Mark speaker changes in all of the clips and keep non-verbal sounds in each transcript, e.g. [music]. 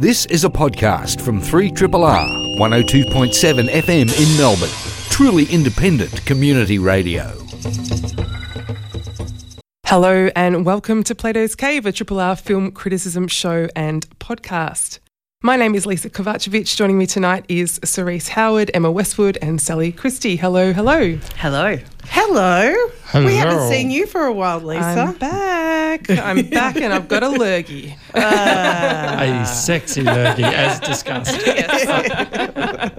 Speaker 1: This is a podcast from 3RRR 102.7 FM in Melbourne. Truly independent community radio.
Speaker 2: Hello and welcome to Plato's Cave, a Triple R film criticism show and podcast. My name is Lisa Kovacevic. Joining me tonight is Cerise Howard, Emma Westwood, and Sally Christie. Hello, hello.
Speaker 3: Hello.
Speaker 4: Hello.
Speaker 5: Hello.
Speaker 4: We haven't seen you for a while, Lisa.
Speaker 2: I'm [laughs] back. I'm back and I've got a lurgy.
Speaker 5: a sexy lurgy, as discussed. [laughs]
Speaker 2: I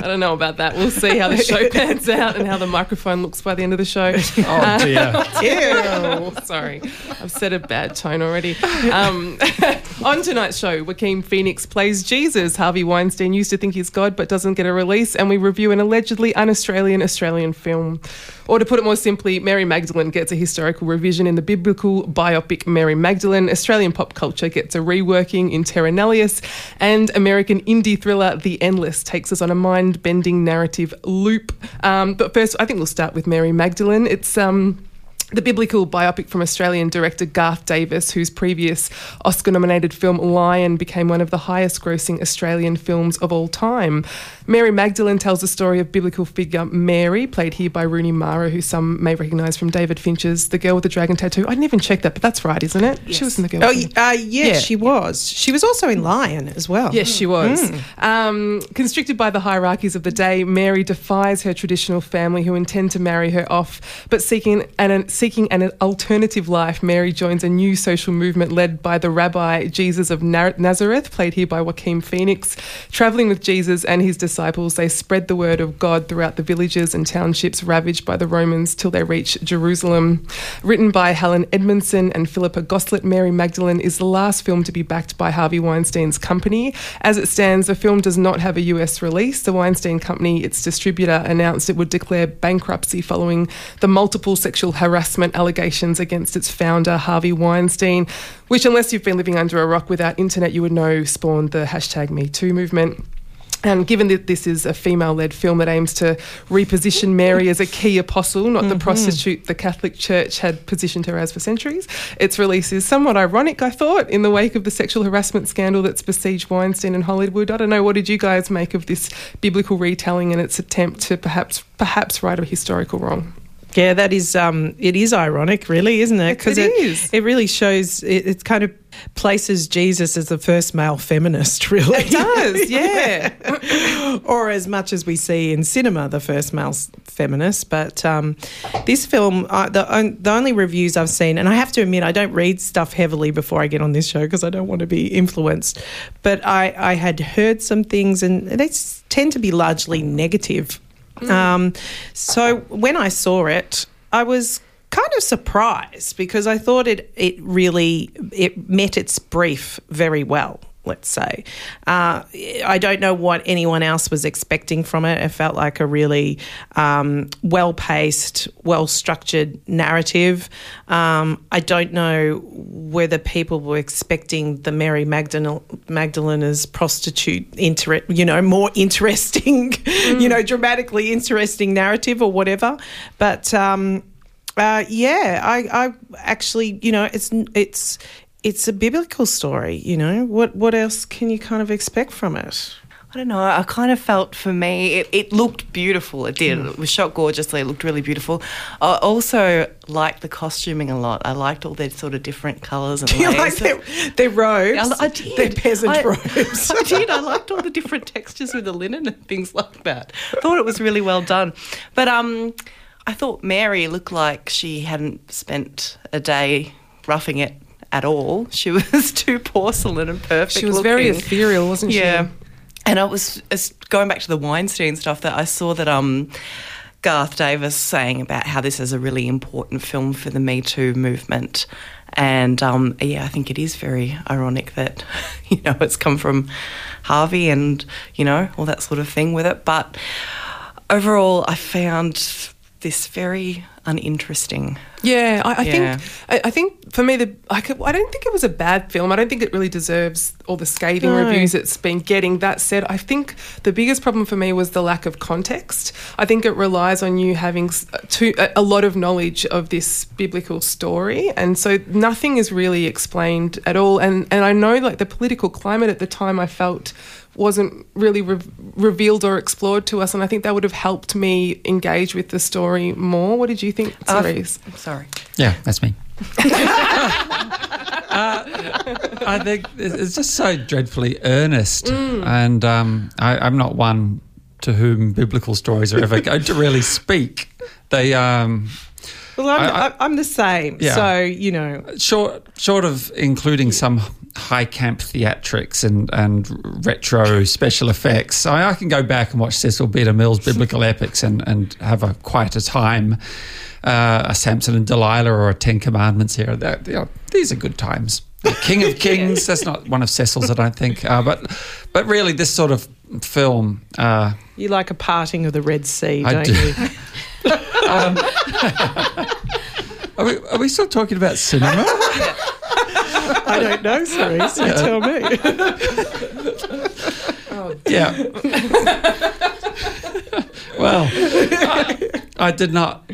Speaker 2: don't know about that. We'll see how the show pans out and how the microphone looks by the end of the show.
Speaker 5: Oh dear.
Speaker 2: Ew. [laughs] Sorry, I've set a bad tone already. Um, on tonight's show, Joaquin Phoenix plays Jesus. Harvey Weinstein used to think he's God but doesn't get a release, and we review an allegedly un Australian Australian film. Or to put it more simply, Mary Magdalene gets a historical revision in the biblical biopic Mary Magdalene. Australian pop culture gets a reworking in Terra Nullius, and American indie thriller The Endless takes us on a mind bending narrative loop. Um, but first, I think we'll start with Mary Magdalene. It's. Um, the biblical biopic from Australian director Garth Davis, whose previous Oscar nominated film Lion became one of the highest grossing Australian films of all time. Mary Magdalene tells the story of biblical figure Mary, played here by Rooney Mara, who some may recognise from David Fincher's The Girl with the Dragon Tattoo. I didn't even check that, but that's right, isn't it? Yes. She was in The Girl.
Speaker 4: Oh,
Speaker 2: with the-
Speaker 4: y- uh, yes,
Speaker 2: Yeah.
Speaker 4: she was. She was also in Lion as well.
Speaker 2: Yes, she was. Um, constricted by the hierarchies of the day, Mary defies her traditional family who intend to marry her off. But seeking an, seeking an alternative life, Mary joins a new social movement led by the rabbi Jesus of Nazareth, played here by Joaquin Phoenix. Travelling with Jesus and his disciples, they spread the word of God throughout the villages and townships ravaged by the Romans till they reach Jerusalem. Written by Helen Edmundson and Philippa Goslett, Mary Magdalene is the last film to be backed by Harvey Weinstein's company. As it stands, the film does not have a US release. The Weinstein Company, its distributor, announced it would declare bankruptcy following the multiple sexual harassment allegations against its founder, Harvey Weinstein, which, unless you've been living under a rock without internet, you would know spawned the hashtag MeToo movement. And given that this is a female led film that aims to reposition Mary as a key apostle, not the mm-hmm. prostitute the Catholic Church had positioned her as for centuries, its release is somewhat ironic, I thought, in the wake of the sexual harassment scandal that's besieged Weinstein and Hollywood. I don't know, what did you guys make of this biblical retelling and its attempt to perhaps perhaps right a historical wrong?
Speaker 4: Yeah, that is. Um, it is ironic, really, isn't it?
Speaker 2: It is.
Speaker 4: It, really shows. It, it kind of places Jesus as the first male feminist, [laughs] really.
Speaker 2: It does, [laughs] yeah. [laughs]
Speaker 4: or as much as we see in cinema, the first male feminist. But um, this film, uh, the, the only reviews I've seen, and I have to admit, I don't read stuff heavily before I get on this show because I don't want to be influenced. But I, I had heard some things, and they tend to be largely negative. Um, so when I saw it, I was kind of surprised because I thought it it really it met its brief very well. Let's say uh, I don't know what anyone else was expecting from it. It felt like a really um, well paced, well structured narrative. Um, I don't know whether people were expecting the Mary Magdalene, Magdalene as prostitute, inter- you know, more [laughs] interesting, you know, dramatically interesting narrative or whatever. But um, uh, yeah, I, I actually, you know, it's it's it's a biblical story. You know, what what else can you kind of expect from it?
Speaker 3: I don't know. I kind of felt for me, it, it looked beautiful. It did. It was shot gorgeously. It looked really beautiful. I also liked the costuming a lot. I liked all their sort of different colours and
Speaker 4: Do [laughs] you like their, their robes?
Speaker 3: I, [laughs] I did.
Speaker 4: Their peasant
Speaker 3: I, [laughs]
Speaker 4: robes.
Speaker 3: I did. I liked all the different textures with the linen and things like that. I Thought it was really well done. But um, I thought Mary looked like she hadn't spent a day roughing it at all. She [laughs] was too porcelain and perfect.
Speaker 2: She was very ethereal, wasn't she?
Speaker 3: Yeah. And I was going back to the Weinstein stuff that I saw that um Garth Davis saying about how this is a really important film for the Me Too movement. And um, yeah, I think it is very ironic that, [laughs] you know, it's come from Harvey and, you know, all that sort of thing with it. But overall, I found this very uninteresting.
Speaker 2: Yeah, I, I
Speaker 3: Yeah.
Speaker 2: think I, I think for me, the I, could, I don't think it was a bad film. I don't think it really deserves all the scathing
Speaker 4: No.
Speaker 2: reviews it's been getting. That said, I think the biggest problem for me was the lack of context. I think it relies on you having s- uh, to, a, a lot of knowledge of this biblical story, and so nothing is really explained at all. And and I know like the political climate at the time, I felt wasn't really re- revealed or explored to us, and I think that would have helped me engage with the story more. What did you think,
Speaker 3: Uh, Sorry.
Speaker 5: Yeah, that's me. [laughs] Uh, I think it's just so dreadfully earnest, and um, I, I'm not one to whom biblical stories are ever going to really speak. They um,
Speaker 4: Well, I'm,
Speaker 5: I-
Speaker 4: I,
Speaker 5: I-
Speaker 4: am the same.
Speaker 5: Yeah.
Speaker 4: So, you know,
Speaker 5: short short of including some high camp theatrics and, and retro special effects, I, I can go back and watch Cecil B. DeMille's biblical [laughs] epics and, and have a quite a time. Uh, a Samson and Delilah or a Ten Commandments here. That, you know, these are good times. The King of [laughs] Kings. That's not one of Cecil's, I don't think. Uh, but but really, this sort of film. Uh,
Speaker 4: you like a parting of the Red Sea,
Speaker 5: I
Speaker 4: don't
Speaker 5: do.
Speaker 4: you? [laughs]
Speaker 5: um, are, we, are we still talking about cinema?
Speaker 4: I don't know, Cerise. You tell me. [laughs]
Speaker 5: Yeah. well, I, I did not.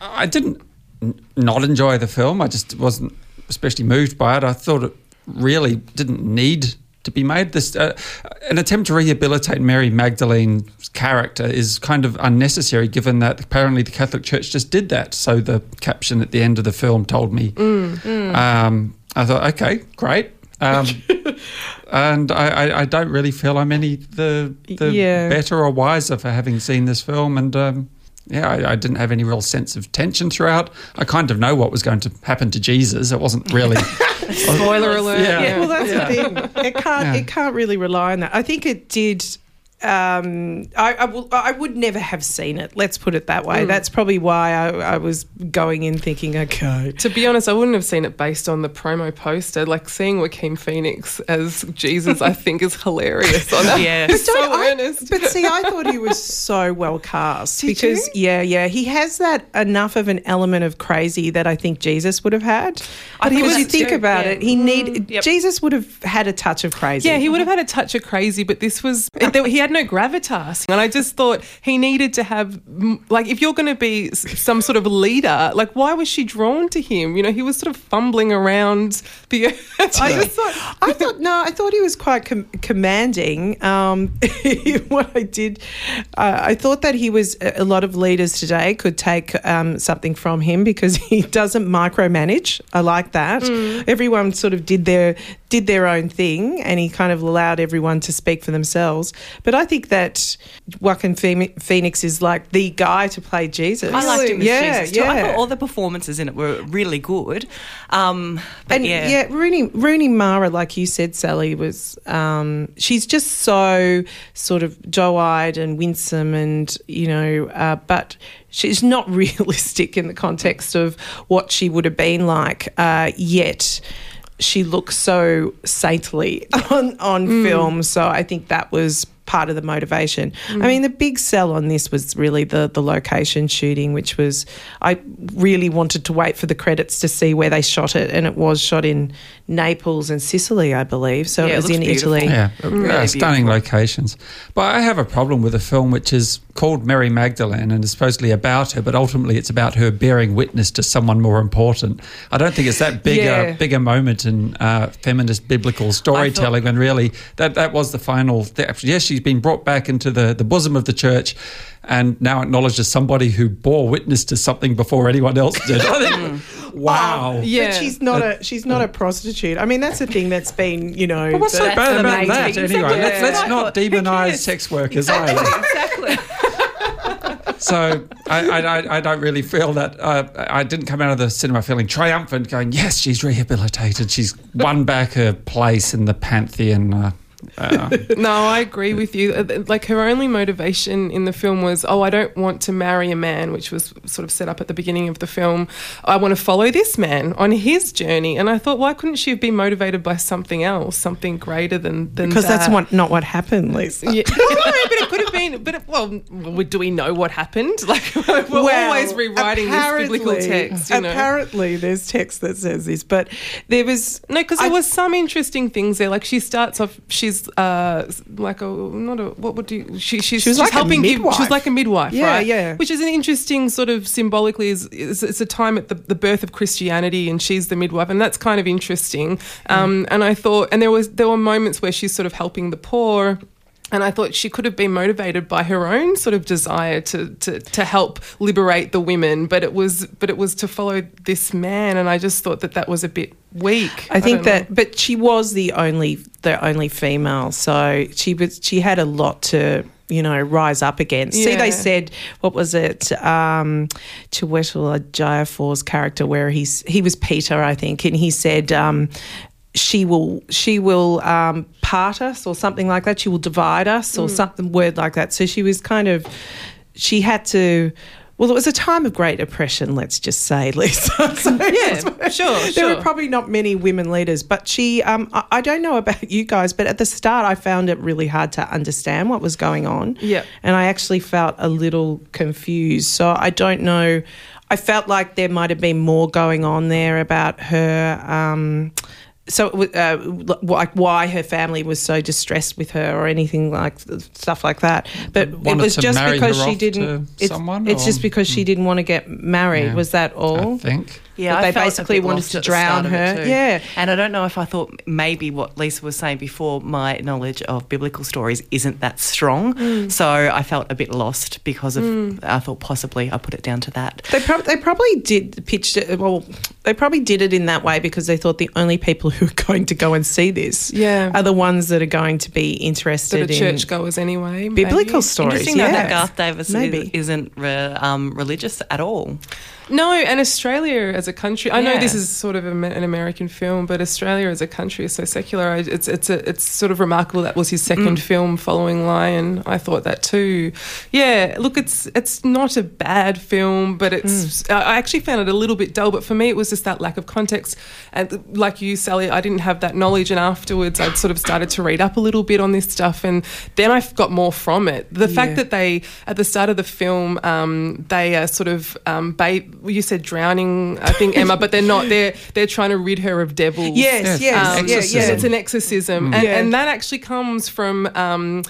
Speaker 5: I didn't n- not enjoy the film. I just wasn't especially moved by it. I thought it really didn't need to be made. This uh, an attempt to rehabilitate Mary Magdalene's character is kind of unnecessary, given that apparently the Catholic Church just did that. So the caption at the end of the film told me. Um, I thought, okay, great. Um, [laughs] and I, I, I don't really feel I'm any the the
Speaker 4: Yeah.
Speaker 5: better or wiser for having seen this film. And um, yeah, I, I didn't have any real sense of tension throughout. I kind of know what was going to happen to Jesus. It wasn't really. [laughs]
Speaker 2: Spoiler [laughs] alert.
Speaker 5: Yeah.
Speaker 2: Yeah.
Speaker 4: Well, that's
Speaker 5: Yeah.
Speaker 4: the thing. It can't.
Speaker 5: Yeah.
Speaker 4: It can't really rely on that. I think it did. Um, I, I, will, I would never have seen it. Let's put it that way. That's probably why I, I was going in thinking, okay,
Speaker 2: To be honest, I wouldn't have seen it based on the promo poster. Like seeing Joaquin Phoenix as Jesus, I think is hilarious. [laughs] On that.
Speaker 3: Yeah.
Speaker 2: He's [laughs] so
Speaker 4: I-
Speaker 2: earnest.
Speaker 4: But see, I thought he was so well cast
Speaker 2: Did
Speaker 4: because
Speaker 2: you?
Speaker 4: yeah, yeah, he has that enough of an element of crazy that I think Jesus would have had.
Speaker 3: I
Speaker 4: But he was, you think about
Speaker 3: yeah.
Speaker 4: it, he need
Speaker 3: yep.
Speaker 4: Jesus would have had a touch of crazy.
Speaker 2: yeah, he would have had a touch of crazy, but this was [laughs] he had no gravitas, and I just thought he needed to have mm, like if you're going to be some sort of leader, like why was she drawn to him? You know, he was sort of fumbling around the [laughs] earth. I just thought.
Speaker 4: I thought no, I thought he was quite com- commanding. Um, [laughs] what I did, uh, I thought that he was a lot of leaders today could take um, something from him because [laughs] he doesn't micromanage. I like that. Everyone sort of did their did their own thing, and he kind of allowed everyone to speak for themselves. But I think that Joaquin Phoe- Phoenix is like the guy to play Jesus.
Speaker 3: I liked him as
Speaker 4: yeah,
Speaker 3: Jesus too.
Speaker 4: Yeah,
Speaker 3: I thought all the performances in it were really good. Um, but
Speaker 4: and
Speaker 3: yeah.
Speaker 4: yeah, Rooney Rooney Mara, like you said, Sally was. Um, she's just so sort of doe-eyed and winsome, and you know, uh, but she's not [laughs] realistic in the context of what she would have been like. Uh, yet she looks so saintly [laughs] on on film. So I think that was part of the motivation. I mm. mean, the big sell on this was really the the location shooting, which was I really wanted to wait for the credits to see where they shot it, and it was shot in Naples and Sicily, I believe. So
Speaker 3: Yeah,
Speaker 4: it
Speaker 3: it
Speaker 4: was
Speaker 3: looks
Speaker 4: in
Speaker 3: beautiful.
Speaker 4: Italy.
Speaker 5: Yeah,
Speaker 3: Really
Speaker 5: yeah, stunning
Speaker 3: beautiful.
Speaker 5: locations. But I have a problem with a film which is called Mary Magdalene and is supposedly about her, but ultimately it's about her bearing witness to someone more important. I don't think it's that big
Speaker 4: Yeah.
Speaker 5: a bigger moment in uh, feminist biblical storytelling when really that, that was the final. Yes, she's been brought back into the, the bosom of the church and now acknowledged as somebody who bore witness to something before anyone else did. I think, [laughs] wow.
Speaker 2: Yeah.
Speaker 4: But she's not a she's not a prostitute. I mean, that's the thing that's been you know.
Speaker 5: Well, what's so bad about
Speaker 3: main
Speaker 5: that
Speaker 3: thing.
Speaker 5: anyway? Let's, let's not demonise sex workers either.
Speaker 3: exactly.
Speaker 5: So I, I, I- I don't really feel that. Uh, I didn't come out of the cinema feeling triumphant, going, "Yes, she's rehabilitated. She's won back her place in the pantheon." Uh, uh, [laughs]
Speaker 2: No, I agree with you. Uh, Like her only motivation in the film was, oh, I don't want to marry a man, which was sort of set up at the beginning of the film. I want to follow this man on his journey. And I thought, why couldn't she have been motivated by something else, something greater than than
Speaker 4: because that's what, not what happened, Lisa.
Speaker 2: Yeah. [laughs] [laughs] it could have been, but it, well, do we know what happened? [laughs] Like we're
Speaker 4: Well,
Speaker 2: always rewriting this biblical text. You know?
Speaker 4: Apparently, there's text that says this, but there was
Speaker 2: No, because there was some interesting things there. Like she starts off, she's uh, like a not a what would you? She she's,
Speaker 4: She was
Speaker 2: she's
Speaker 4: like a
Speaker 2: helping give. She
Speaker 4: midwife.
Speaker 2: was like a midwife,
Speaker 4: Yeah,
Speaker 2: right?
Speaker 4: yeah.
Speaker 2: Which is an interesting sort of symbolically is, is it's a time at the, the birth of Christianity, and she's the midwife, and that's kind of interesting. Um, and I thought, and there was there were moments where she's sort of helping the poor. And I thought she could have been motivated by her own sort of desire to, to, to help liberate the women, but it was but it was to follow this man, and I just thought that that was a bit weak.
Speaker 4: I think
Speaker 2: know.
Speaker 4: that, but she was the only the only female, so she was she had a lot to you know rise up against. See, they said what was it? Um, Chiwetel Ejiofor's character, where he's he was Peter, I think, and he said. Um, she will she will um, part us or something like that. She will divide us
Speaker 2: Mm.
Speaker 4: or something word like that. So she was kind of she had to. Well, it was a time of great oppression, let's just say, [laughs] Lisa. [laughs] So
Speaker 2: Yeah, sure,
Speaker 4: There
Speaker 2: sure.
Speaker 4: were probably not many women leaders, but she, um, I, I don't know about [laughs] you guys, but at the start, I found it really hard to understand what was going on.
Speaker 2: Yeah.
Speaker 4: And I actually felt a little confused. So I don't know. I felt like there might have been more going on there about her. Um, so, uh, like why her family was so distressed with her, or anything like stuff like that. But it was just because she didn't. It's,
Speaker 5: someone,
Speaker 4: it's just because she didn't want to get married.
Speaker 5: Yeah.
Speaker 4: Was that all?
Speaker 5: I think.
Speaker 3: Yeah,
Speaker 4: That
Speaker 3: I
Speaker 4: they basically wanted to
Speaker 3: at the start
Speaker 4: drown her. Yeah.
Speaker 3: and I don't know if I thought maybe what Lisa was saying before, my knowledge of biblical stories isn't that strong,
Speaker 4: Mm.
Speaker 3: so I felt a bit lost because of. I thought possibly I put it down to that.
Speaker 4: They, prob- they probably did pitched it. Well, they probably did it in that way because they thought the only people who are going to go and see this
Speaker 2: Yeah.
Speaker 4: are the ones that are going to be interested
Speaker 2: are
Speaker 4: in
Speaker 2: churchgoers anyway.
Speaker 4: biblical
Speaker 2: maybe.
Speaker 4: stories.
Speaker 3: Interesting though
Speaker 4: yeah.
Speaker 3: that Garth Davis
Speaker 4: Maybe.
Speaker 3: is, isn't re, um, religious at all.
Speaker 2: No, and Australia as a country. I know this is sort of a, an American film, but Australia as a country is so secular. I- It's it's a, it's sort of remarkable that was his second film following Lion. I thought that too. Yeah, look, it's it's not a bad film, but it's I I actually found it a little bit dull. But for me, it was just that lack of context. And like you, Sally, I didn't have that knowledge. And afterwards, I'd sort of started to read up a little bit on this stuff, and then I got more from it. The
Speaker 4: Yeah.
Speaker 2: fact that they at the start of the film um, they are sort of um, bait. Well, You said drowning, I think Emma, but they're not. They're they're trying to rid her of devils.
Speaker 4: Yes,
Speaker 5: Yes,
Speaker 4: yes,
Speaker 2: Um,
Speaker 4: yeah,
Speaker 5: exorcism.
Speaker 4: yeah.
Speaker 2: It's an exorcism, and,
Speaker 4: Yeah.
Speaker 2: and that actually comes from. Um,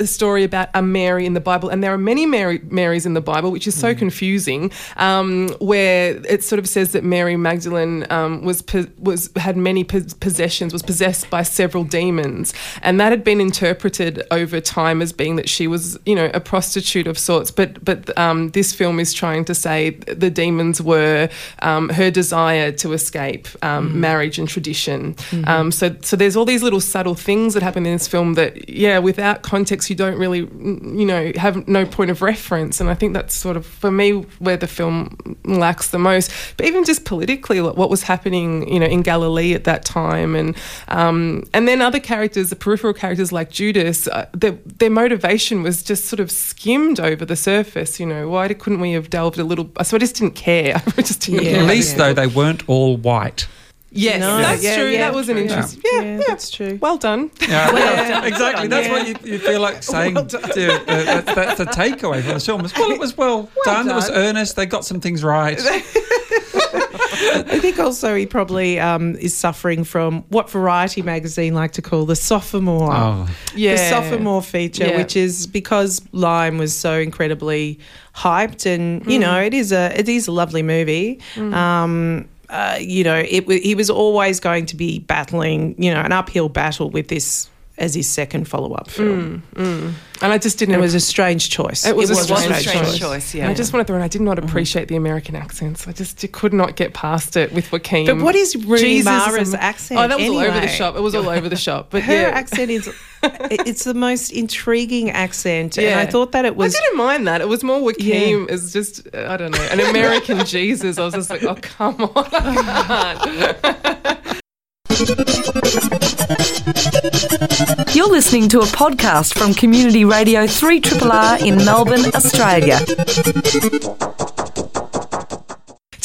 Speaker 2: a story about a Mary in the Bible, and there are many Mary, Marys in the Bible, which is so confusing. Um, where it sort of says that Mary Magdalene um, was was had many possessions, was possessed by several demons, and that had been interpreted over time as being that she was, you know, a prostitute of sorts. But but um, this film is trying to say the demons were um, her desire to escape um, marriage and tradition. Um, so so there's all these little subtle things that happen in this film that yeah, without context, you don't really you know have no point of reference. And I think that's sort of for me where the film lacks the most. But even just politically, like what was happening, you know, in Galilee at that time, and um, and then other characters, the peripheral characters like Judas, uh, their their motivation was just sort of skimmed over the surface. You know, why couldn't we have delved a little? So I just didn't care. [laughs] I just didn't
Speaker 4: Yeah.
Speaker 2: care.
Speaker 5: At least, though, they weren't all white.
Speaker 2: Yes,
Speaker 4: No,
Speaker 2: that's
Speaker 4: yeah,
Speaker 2: true.
Speaker 4: yeah,
Speaker 2: that was an interesting.
Speaker 4: Yeah,
Speaker 2: Yeah,
Speaker 4: yeah, that's true.
Speaker 2: Well done. [laughs]
Speaker 5: Yeah,
Speaker 4: Yeah.
Speaker 5: exactly. That's
Speaker 4: Yeah.
Speaker 5: what you, you feel like [laughs] saying. to, uh, that's, that's the takeaway from the film. Is, well, it was well, [laughs] done. It was earnest. They got some things right.
Speaker 4: I think also he probably um, is suffering from what Variety magazine like to call the sophomore.
Speaker 5: Oh,
Speaker 2: Yeah.
Speaker 4: The sophomore feature,
Speaker 2: Yeah.
Speaker 4: which is because Lion was so incredibly hyped, and
Speaker 2: Mm.
Speaker 4: you know it is a it is a lovely movie. Um, uh, you know, it he was always going to be battling, you know, an uphill battle with this as his second follow up film. Mm, mm.
Speaker 2: And I just didn't.
Speaker 4: It was a strange choice.
Speaker 2: It was a
Speaker 3: It was a
Speaker 2: strange
Speaker 3: strange
Speaker 2: choice.
Speaker 3: choice,
Speaker 2: And
Speaker 3: yeah.
Speaker 2: I just wanted to in, I did not mm-hmm. appreciate the American accents. I just could not get past it with Joaquin.
Speaker 4: But what is Rooney Mara's
Speaker 2: is
Speaker 4: accent
Speaker 2: Oh, that was all over the shop. It was all over the shop. But
Speaker 4: Her
Speaker 2: yeah.
Speaker 4: accent is. [laughs] it's the most intriguing accent, and
Speaker 2: Yeah.
Speaker 4: I thought that it was.
Speaker 2: I didn't mind that. It was more Joaquin as just, I don't know, an American [laughs] Jesus. I was just like, oh, come on. I [laughs] can't.
Speaker 6: You're listening to a podcast from Community Radio 3RRR in Melbourne, Australia.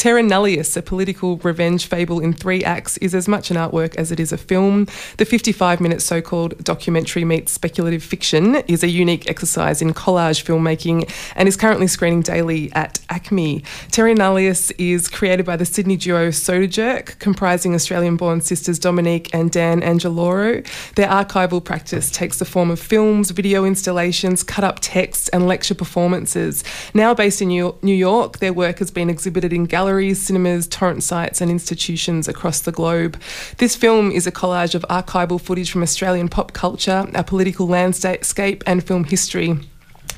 Speaker 2: Terra Nullius, a political revenge fable in three acts, is as much an artwork as it is a film. The 55 minute so called documentary meets speculative fiction is a unique exercise in collage filmmaking and is currently screening daily at ACMI. Terra Nullius is created by the Sydney duo Soda Jerk, comprising Australian born sisters Dominique and Dan Angeloro. Their archival practice takes the form of films, video installations, cut up text, and lecture performances. Now based in New York, their work has been exhibited in galleries, cinemas, torrent sites, and institutions across the globe. This film is a collage of archival footage from Australian pop culture, our political landscape, and film history.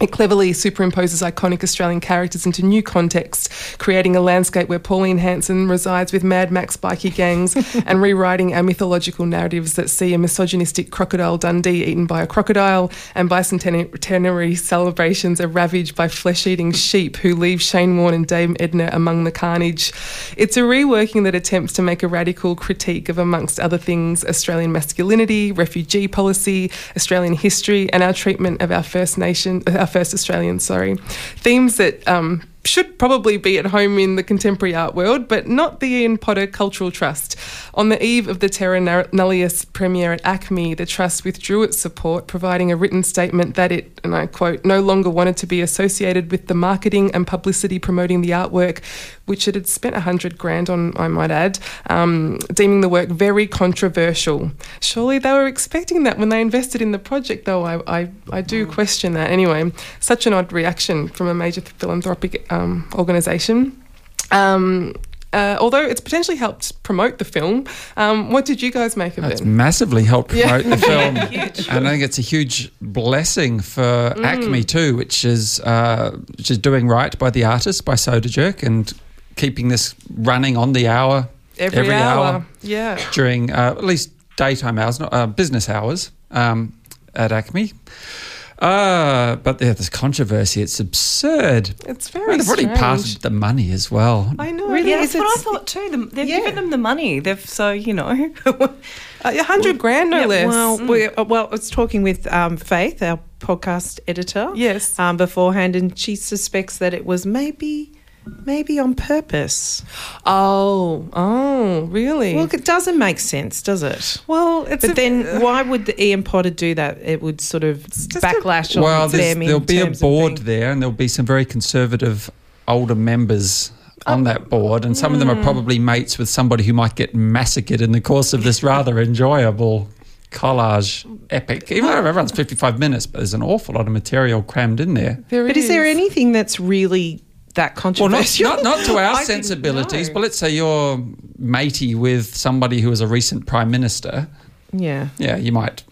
Speaker 2: It cleverly superimposes iconic Australian characters into new contexts, creating a landscape where Pauline Hanson resides with Mad Max bikie gangs [laughs] and rewriting our mythological narratives that see a misogynistic crocodile Dundee eaten by a crocodile and bicentenary celebrations are ravaged by flesh eating sheep who leave Shane Warne and Dame Edna among the carnage. It's a reworking that attempts to make a radical critique of, amongst other things, Australian masculinity, refugee policy, Australian history, and our treatment of our First Nation our first Australians, sorry. Themes that um, should probably be at home in the contemporary art world, but not the Ian Potter Cultural Trust. On the eve of the Terra Nullius premiere at ACMI, the Trust withdrew its support, providing a written statement that it, and I quote, no longer wanted to be associated with the marketing and publicity promoting the artwork, which it had spent a hundred grand on, I might add, um, deeming the work very controversial. Surely they were expecting that when they invested in the project, though. I, I, I do question that. Anyway, such an odd reaction from a major philanthropic um, organisation. Um, uh, although it's potentially helped promote the film, um, what did you guys make of it?
Speaker 5: It's massively helped
Speaker 2: Yeah.
Speaker 5: promote the film, [laughs] and I think it's a huge blessing for
Speaker 2: Mm.
Speaker 5: ACMI too, which is uh, which is doing right by the artist by Soda Jerk and keeping this running on the hour
Speaker 2: Every,
Speaker 5: every
Speaker 2: hour.
Speaker 5: hour.
Speaker 2: Yeah.
Speaker 5: during uh, at least daytime hours, not uh, business hours um, at ACMI. Uh, but yeah, this controversy, it's absurd.
Speaker 2: It's very
Speaker 5: mean, they've already
Speaker 2: strange.
Speaker 5: passed the money as well.
Speaker 2: I know.
Speaker 4: Really?
Speaker 3: Yeah, that's what I thought too. Them- They've
Speaker 4: Yeah.
Speaker 3: given them the money. They've so you know. [laughs]
Speaker 2: A hundred grand, no
Speaker 4: Yeah,
Speaker 2: less.
Speaker 4: Well,
Speaker 2: Mm.
Speaker 4: we, uh, well, I was talking with um, Faith, our podcast editor,
Speaker 2: Yes.
Speaker 4: um, beforehand, and she suspects that it was maybe, maybe on purpose.
Speaker 2: Oh, oh, really?
Speaker 4: Well, it doesn't make sense, does it?
Speaker 2: well, it's
Speaker 4: But
Speaker 2: a-
Speaker 4: then, why would the Ian Potter do that? It would sort of
Speaker 2: just a-
Speaker 4: backlash on
Speaker 5: Well,
Speaker 4: them. in
Speaker 5: there'll be a
Speaker 4: terms of
Speaker 5: board
Speaker 4: being-
Speaker 5: there, and there'll be some very conservative older members on that board, and some of them are hmm. probably mates with somebody who might get massacred in the course of this rather [laughs] enjoyable collage epic. Even though everyone's 55 minutes, but there's an awful lot of material crammed in there.
Speaker 2: There
Speaker 4: But is there anything that's really that
Speaker 5: Well, not, not, not to [laughs] our sensibilities, but let's say you're matey with somebody who is a recent prime minister.
Speaker 4: yeah.
Speaker 5: Yeah, you might.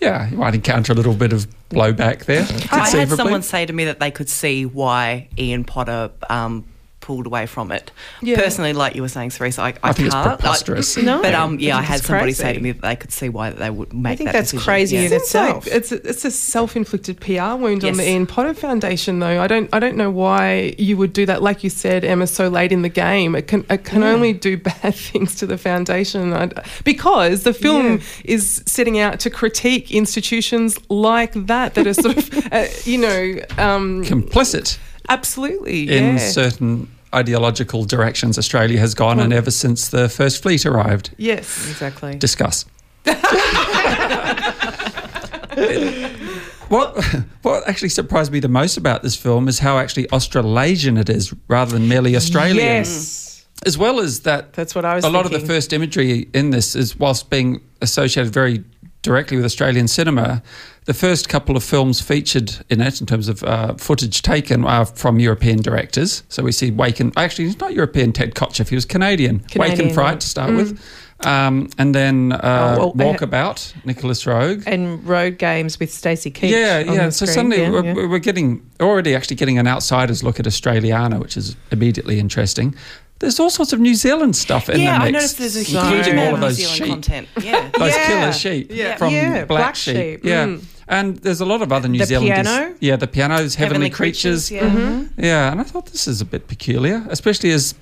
Speaker 5: Yeah, you might encounter a little bit of blowback there.
Speaker 3: I had someone say to me that they could see why Ian Potter um, pulled away from it.
Speaker 2: Yeah.
Speaker 3: Personally, like you were saying, Cerise, I, I,
Speaker 5: I think it's
Speaker 3: can't.
Speaker 5: preposterous.
Speaker 3: I-
Speaker 4: No,
Speaker 3: but um, yeah,
Speaker 4: I
Speaker 3: I had somebody
Speaker 4: crazy.
Speaker 3: say to me that they could see why they would make I
Speaker 4: think
Speaker 3: that
Speaker 4: that's
Speaker 3: decision.
Speaker 4: crazy
Speaker 3: Yeah.
Speaker 4: in
Speaker 2: Seems
Speaker 4: itself.
Speaker 2: like it's a, it's a self-inflicted PR wound on the Ian Potter Foundation, though. I don't I don't know why you would do that. Like you said, Emma, so late in the game, it can it can only do [laughs] bad things to the foundation I, because the film
Speaker 4: Yeah.
Speaker 2: is setting out to critique institutions like that that are sort of [laughs] uh, you know um,
Speaker 5: complicit
Speaker 2: absolutely
Speaker 5: in
Speaker 2: yeah.
Speaker 5: certain ideological directions Australia has gone in hmm. ever since the first fleet arrived.
Speaker 2: yes.
Speaker 4: Exactly.
Speaker 5: Discuss. [laughs] [laughs] what what actually surprised me the most about this film is how actually Australasian it is rather than merely Australian.
Speaker 4: Yes.
Speaker 5: As well as that
Speaker 4: That's what I was
Speaker 5: a lot of the first imagery in this is whilst being associated very directly with Australian cinema, the first couple of films featured in it in terms of uh, footage taken are from European directors. So we see Wake and actually he's not European. Ted Kotcheff, he was Canadian. Wake in Fright to start with, um, and then uh,
Speaker 4: Oh, well, uh,
Speaker 5: Walkabout, Nicolas Roeg.
Speaker 4: And road games with Stacy Keach.
Speaker 5: Yeah, yeah. So
Speaker 4: screen.
Speaker 5: suddenly
Speaker 4: Yeah,
Speaker 5: we're,
Speaker 4: yeah.
Speaker 5: we're getting already actually getting an outsider's look at Australiana, which is immediately interesting. There's all sorts of New Zealand stuff in
Speaker 3: yeah,
Speaker 5: the mix,
Speaker 3: I noticed there's a huge
Speaker 5: including
Speaker 3: amount
Speaker 5: all
Speaker 3: of
Speaker 5: of
Speaker 3: New
Speaker 5: those
Speaker 3: Zealand
Speaker 5: sheep,
Speaker 3: content. [laughs] Yeah.
Speaker 5: those
Speaker 4: Yeah.
Speaker 5: killer sheep
Speaker 2: Yeah.
Speaker 5: from
Speaker 4: Yeah,
Speaker 5: Black,
Speaker 4: Black
Speaker 5: Sheep.
Speaker 4: Sheep.
Speaker 5: Yeah,
Speaker 2: Mm.
Speaker 5: and there's a lot of other New
Speaker 4: The
Speaker 5: Zealand.
Speaker 4: piano?
Speaker 5: yeah, the pianos, Heavenly, Creatures.
Speaker 3: Yeah.
Speaker 4: Mm-hmm.
Speaker 5: Yeah, and I thought this is a bit peculiar, especially as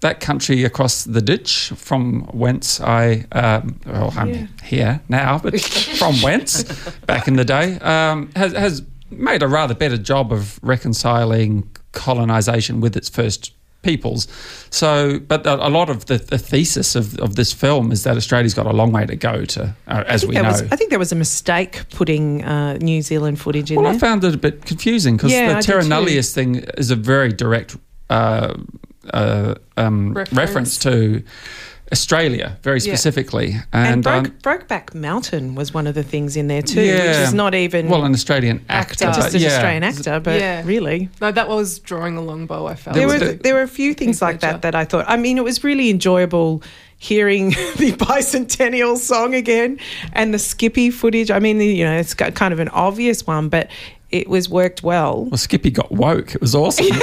Speaker 5: that country across the ditch from whence I, um, well, I'm here now, but [laughs] from whence back in the day, um, has, has made a rather better job of reconciling colonisation with its first peoples. So, but a, a lot of the, the thesis of, of this film is that Australia's got a long way to go to, uh, as we know.
Speaker 4: was, I think there was a mistake putting uh, New Zealand footage in
Speaker 5: well, I found it a bit confusing because
Speaker 4: Yeah,
Speaker 5: the
Speaker 4: did
Speaker 5: Terra. Nullius thing is a very direct uh, uh, um,
Speaker 2: Reference.
Speaker 5: reference. to Australia, very
Speaker 2: Yeah.
Speaker 5: specifically.
Speaker 4: and
Speaker 5: And,
Speaker 4: Broke,
Speaker 5: um,
Speaker 4: Brokeback Mountain was one of the things in there too, which is not even
Speaker 5: well, an Australian actor.
Speaker 2: Actor.
Speaker 4: just an
Speaker 5: yeah.
Speaker 4: Australian actor, but
Speaker 2: Yeah.
Speaker 4: really.
Speaker 2: No, that was drawing a long bow. I felt
Speaker 4: There
Speaker 5: was
Speaker 4: were
Speaker 5: the-
Speaker 4: there were a few things like that that I thought. I mean, it was really enjoyable hearing [laughs] the bicentennial song again and the Skippy footage. I mean, you know, it's got kind of an obvious one, but it was worked well.
Speaker 5: Well, Skippy got woke. It was awesome. [laughs] [laughs]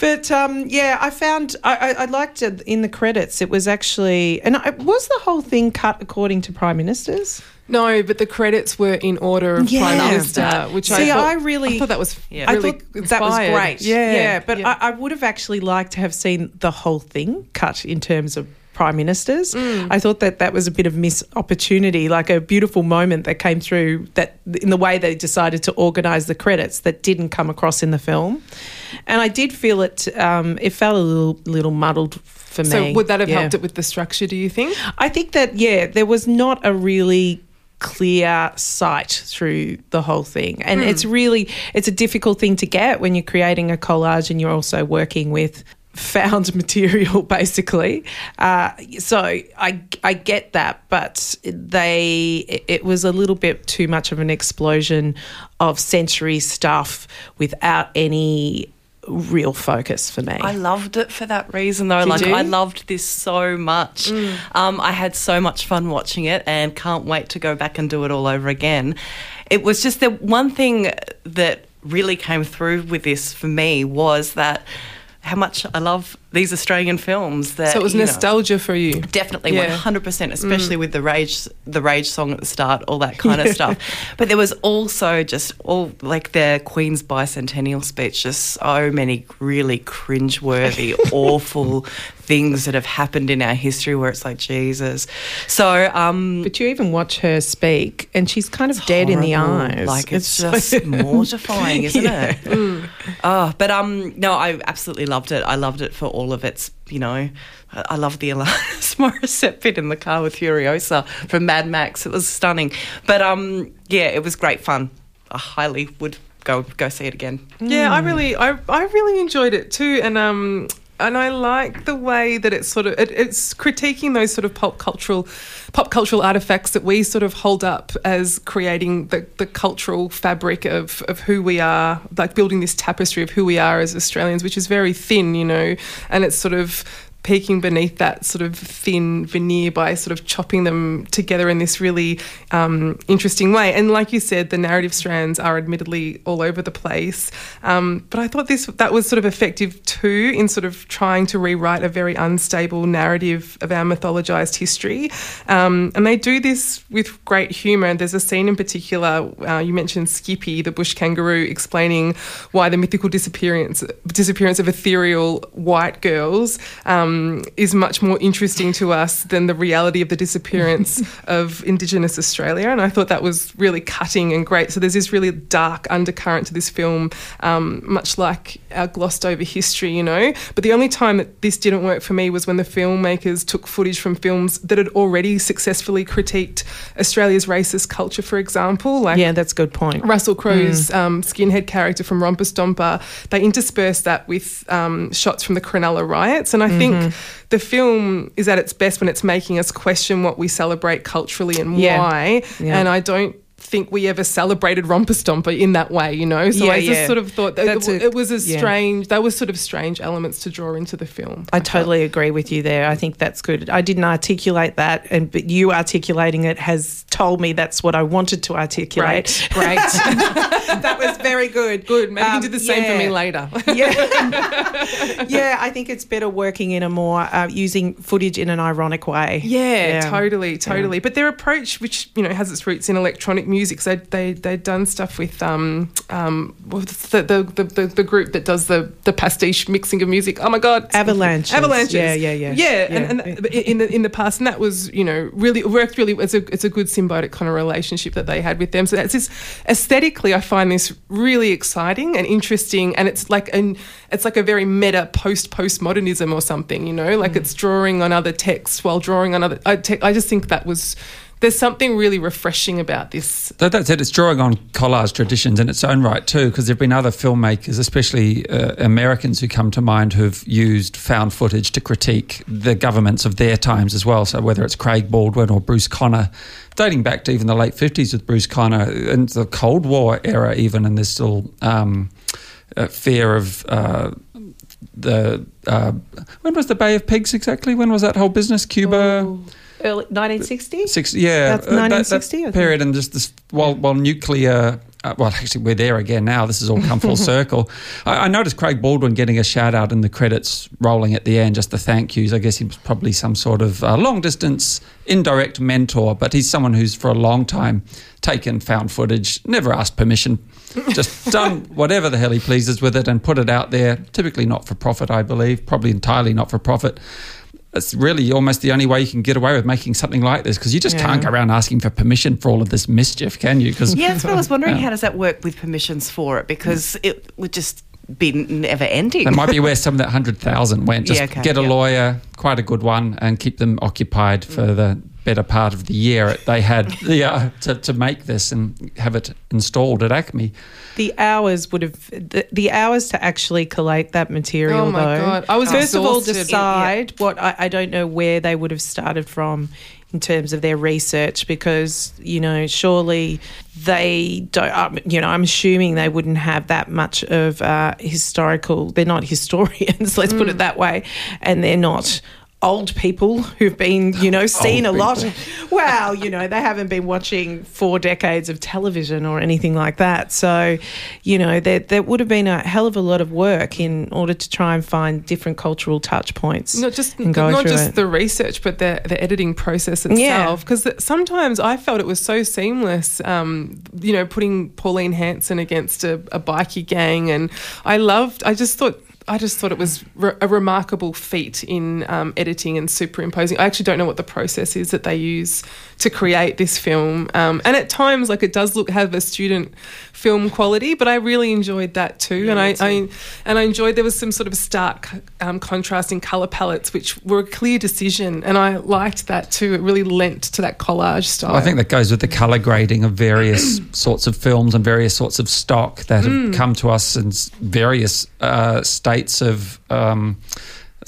Speaker 4: But um, yeah, I found I, I, I liked it in the credits. It was actually, and I, was the whole thing cut according to prime ministers?
Speaker 2: No, but the credits were in order of
Speaker 4: Yeah.
Speaker 2: Prime Minister, which
Speaker 4: See,
Speaker 2: I, thought,
Speaker 4: I really-
Speaker 2: I thought that was
Speaker 3: Yeah.
Speaker 4: I
Speaker 2: really
Speaker 4: thought that was great.
Speaker 2: Yeah,
Speaker 4: yeah. But
Speaker 2: yeah.
Speaker 4: I, I would have actually liked to have seen the whole thing cut in terms of prime ministers. I thought that that was a bit of miss opportunity, like a beautiful moment that came through that in the way they decided to organise the credits that didn't come across in the film. And I did feel it. Um, it felt a little little muddled for me.
Speaker 2: so would that have
Speaker 4: Yeah.
Speaker 2: helped it with the structure? Do you think?
Speaker 4: I think that yeah, there was not a really clear sight through the whole thing, and it's really it's a difficult thing to get when you're creating a collage and you're also working with found [laughs] material basically uh, so I, I get that but they it- it was a little bit too much of an explosion of sensory stuff without any real focus for me
Speaker 3: I loved it for that reason, though.
Speaker 4: Did
Speaker 3: like,
Speaker 4: you?
Speaker 3: I loved this so much. Um, I had so much fun watching it and can't wait to go back and do it all over again. It was just the one thing that really came through with this for me was that how much I love these Australian films. That
Speaker 2: So it was
Speaker 3: you know,
Speaker 2: nostalgia for you.
Speaker 3: Definitely, one hundred percent, mm. especially with the rage, the rage song at the start, all that kind of stuff. But there was also just all like the Queen's bicentennial speech, just so many really cringeworthy, [laughs] awful things that have happened in our history where it's like Jesus. So, um,
Speaker 4: But you even watch her speak, and she's kind of dead in the eyes.
Speaker 3: Like it's, just [laughs] mortifying, isn't
Speaker 4: Yeah.
Speaker 3: it? Oh, but um, no, I absolutely loved it. I loved it for all of its, you know, I I love the Alanis [laughs] Morissette bit in the car with Furiosa from Mad Max. It was stunning. But um, yeah, it was great fun. I highly would go go see it again.
Speaker 2: Yeah, I really, I, I really enjoyed it too, and um, and I like the way that it's sort of it, it's critiquing those sort of pop cultural, pop cultural artifacts that we sort of hold up as creating the, the cultural fabric of of who we are, like building this tapestry of who we are as Australians, which is very thin, you know, and it's sort of peeking beneath that sort of thin veneer by sort of chopping them together in this really um, interesting way. And like you said, the narrative strands are admittedly all over the place. Um, but I thought this that was sort of effective too in sort of trying to rewrite a very unstable narrative of our mythologized history. Um, and they do this with great humour. There's a scene in particular, uh, you mentioned Skippy, the bush kangaroo, explaining why the mythical disappearance disappearance of ethereal white girls um, is much more interesting to us than the reality of the disappearance [laughs] of Indigenous Australia. And I thought that was really cutting and great. So there's this really dark undercurrent to this film, um, much like our glossed over history, you know. But the only time that this didn't work for me was when the filmmakers took footage from films that had already successfully critiqued Australia's racist culture, for example. Like
Speaker 4: yeah, that's a good point.
Speaker 2: Russell Crowe's um, skinhead character from Romper Stomper, they interspersed that with um, shots from the Cronulla riots. And I think the film is at its best when it's making us question what we celebrate culturally and
Speaker 4: Yeah.
Speaker 2: why.
Speaker 4: Yeah.
Speaker 2: And I don't think we ever celebrated Romper Stomper in that way, you know? So
Speaker 4: Yeah,
Speaker 2: I just
Speaker 4: yeah.
Speaker 2: sort of thought that it,
Speaker 4: a-
Speaker 2: it was a
Speaker 4: yeah.
Speaker 2: strange, that was sort of strange elements to draw into the film.
Speaker 4: I
Speaker 2: felt.
Speaker 4: totally agree with you there. I think that's good. I didn't articulate that, and but you articulating it has told me that's what I wanted to articulate.
Speaker 2: Great, great. [laughs] [laughs]
Speaker 4: that was very good.
Speaker 2: Good. Maybe you
Speaker 4: Um,
Speaker 2: can do the same for me later. [laughs]
Speaker 4: Yeah, yeah. I think it's better working in a more uh, using footage in an ironic way.
Speaker 2: Yeah,
Speaker 4: Yeah.
Speaker 2: totally, totally. But their approach, which you know has its roots in electronic music music. So they they'd done stuff with um um the the, the, the, group that does the the pastiche mixing of music. Oh my god,
Speaker 4: Avalanche,
Speaker 2: Avalanches.
Speaker 4: Yeah, yeah, yeah.
Speaker 2: Yeah, and, and in the in the past, and that was you know really worked really. It's a it's a good symbiotic kind of relationship that they had with them. So that's just aesthetically, I find this really exciting and interesting, and it's like an it's like a very meta post postmodernism or something. You know, like it's drawing on other texts while drawing on other. I, te- I just think that was. There's something really refreshing about this.
Speaker 5: That, that's it. It's drawing on collage traditions in its own right too, because there've been other filmmakers, especially uh, Americans, who come to mind who've used found footage to critique the governments of their times as well. So whether it's Craig Baldwin or Bruce Conner, dating back to even the late fifties with Bruce Conner and the Cold War era, even, and there's still um, a fear of. Uh, the uh, when was the Bay of Pigs exactly? When was that whole business? Cuba.
Speaker 4: Early 1960?
Speaker 5: Six, yeah,
Speaker 4: That's
Speaker 5: uh, that- that
Speaker 4: 1960,
Speaker 5: period, and just this while while nuclear. Uh, well, actually, we're there again now. This has all come full [laughs] circle. I, I noticed Craig Baldwin getting a shout out in the credits rolling at the end, just the thank yous. I guess he was probably some sort of uh, long distance indirect mentor, but he's someone who's for a long time taken found footage, never asked permission, [laughs] just done whatever the hell he pleases with it and put it out there. Typically not for profit, I believe, probably entirely not for profit it's really almost the only way you can get away with making something like this because you just can't go around asking for permission for all of this mischief, can you? Because
Speaker 3: Yeah, that's what I was wondering. [laughs] How does that work with permissions for it? Because it would just be never ending.
Speaker 5: that might be where [laughs] some of that hundred thousand went. Just
Speaker 3: Yeah, okay,
Speaker 5: get a
Speaker 3: yeah.
Speaker 5: lawyer, quite a good one, and keep them occupied for mm. the better part of the year they had [laughs] the, uh, to, to make this and have it installed at ACMI.
Speaker 4: The hours would have the, the hours to actually collate that material.
Speaker 2: Oh my
Speaker 4: though.
Speaker 2: God. I was
Speaker 4: first of all
Speaker 2: exhausted.
Speaker 4: decide what I, I don't know where they would have started from in terms of their research because you know surely they don't. Um, you know, I'm assuming they wouldn't have that much of uh, historical. They're not [laughs] historians. Let's put it that way, and they're not. Old people who've been, you know, seen a lot. [laughs] Well, you know, they haven't been watching four decades of television or anything like that. So, you know, there, there would have been a hell of a lot of work in order to try and find different cultural touch points.
Speaker 2: Not just not just
Speaker 4: it.
Speaker 2: the research, but the the editing process itself. Because sometimes I felt it was so seamless. Um, you know, putting Pauline Hanson against a, a bikie gang, and I loved. I just thought. I just thought it was re- a remarkable feat in um, editing and superimposing. I actually don't know what the process is that they use to create this film, um, and at times, like it does look have a student film quality, but I really enjoyed that too. and I, I and I enjoyed there was some sort of stark um, contrasting color palettes, which were a clear decision, and I liked that too. It really lent to that collage style.
Speaker 5: I think that goes with the color grading of various [clears throat] sorts of films and various sorts of stock that have
Speaker 2: Mm.
Speaker 5: come to us in various uh, states of um,